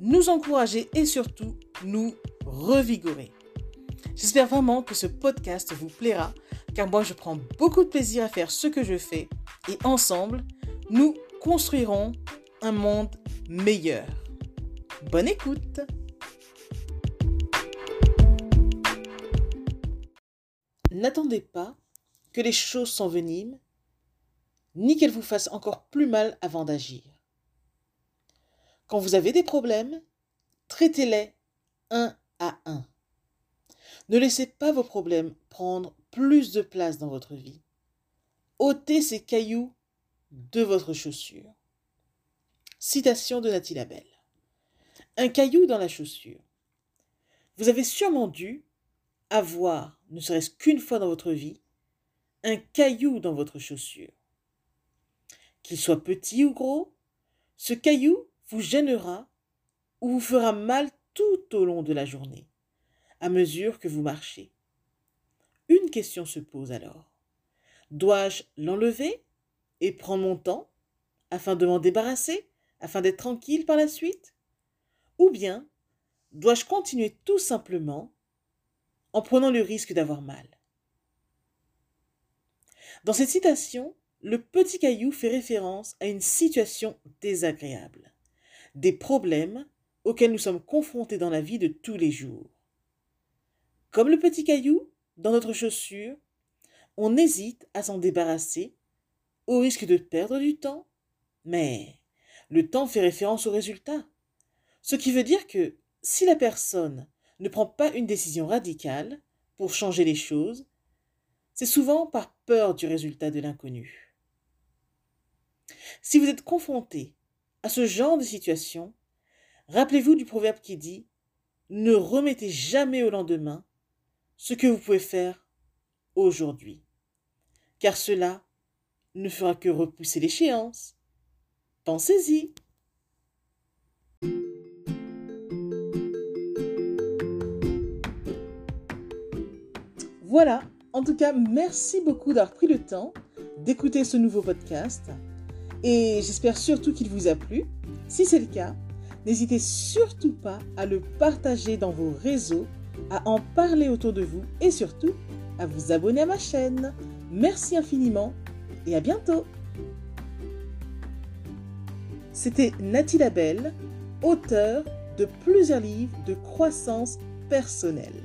nous encourager et surtout nous revigorer. J'espère vraiment que ce podcast vous plaira car moi je prends beaucoup de plaisir à faire ce que je fais et ensemble, nous construirons un monde meilleur. Bonne écoute N'attendez pas que les choses s'enveniment, ni qu'elles vous fassent encore plus mal avant d'agir. Quand vous avez des problèmes, traitez-les un à un. Ne laissez pas vos problèmes prendre plus de place dans votre vie. ôtez ces cailloux de votre chaussure. Citation de Nathalie Labelle. Un caillou dans la chaussure. Vous avez sûrement dû avoir, ne serait-ce qu'une fois dans votre vie, un caillou dans votre chaussure. Qu'il soit petit ou gros, ce caillou vous gênera ou vous fera mal tout au long de la journée, à mesure que vous marchez. Une question se pose alors. Dois-je l'enlever et prendre mon temps afin de m'en débarrasser, afin d'être tranquille par la suite? Ou bien dois-je continuer tout simplement en prenant le risque d'avoir mal? Dans cette citation, le petit caillou fait référence à une situation désagréable, des problèmes auxquels nous sommes confrontés dans la vie de tous les jours. Comme le petit caillou dans notre chaussure, on hésite à s'en débarrasser au risque de perdre du temps. Mais le temps fait référence au résultat. Ce qui veut dire que si la personne ne prend pas une décision radicale pour changer les choses, c'est souvent par peur du résultat de l'inconnu. Si vous êtes confronté à ce genre de situation, rappelez-vous du proverbe qui dit Ne remettez jamais au lendemain ce que vous pouvez faire aujourd'hui, car cela ne fera que repousser l'échéance. Pensez-y. Voilà, en tout cas, merci beaucoup d'avoir pris le temps d'écouter ce nouveau podcast et j'espère surtout qu'il vous a plu. Si c'est le cas, n'hésitez surtout pas à le partager dans vos réseaux, à en parler autour de vous et surtout à vous abonner à ma chaîne. Merci infiniment et à bientôt. C'était Nathalie Labelle, auteure de plusieurs livres de croissance personnelle.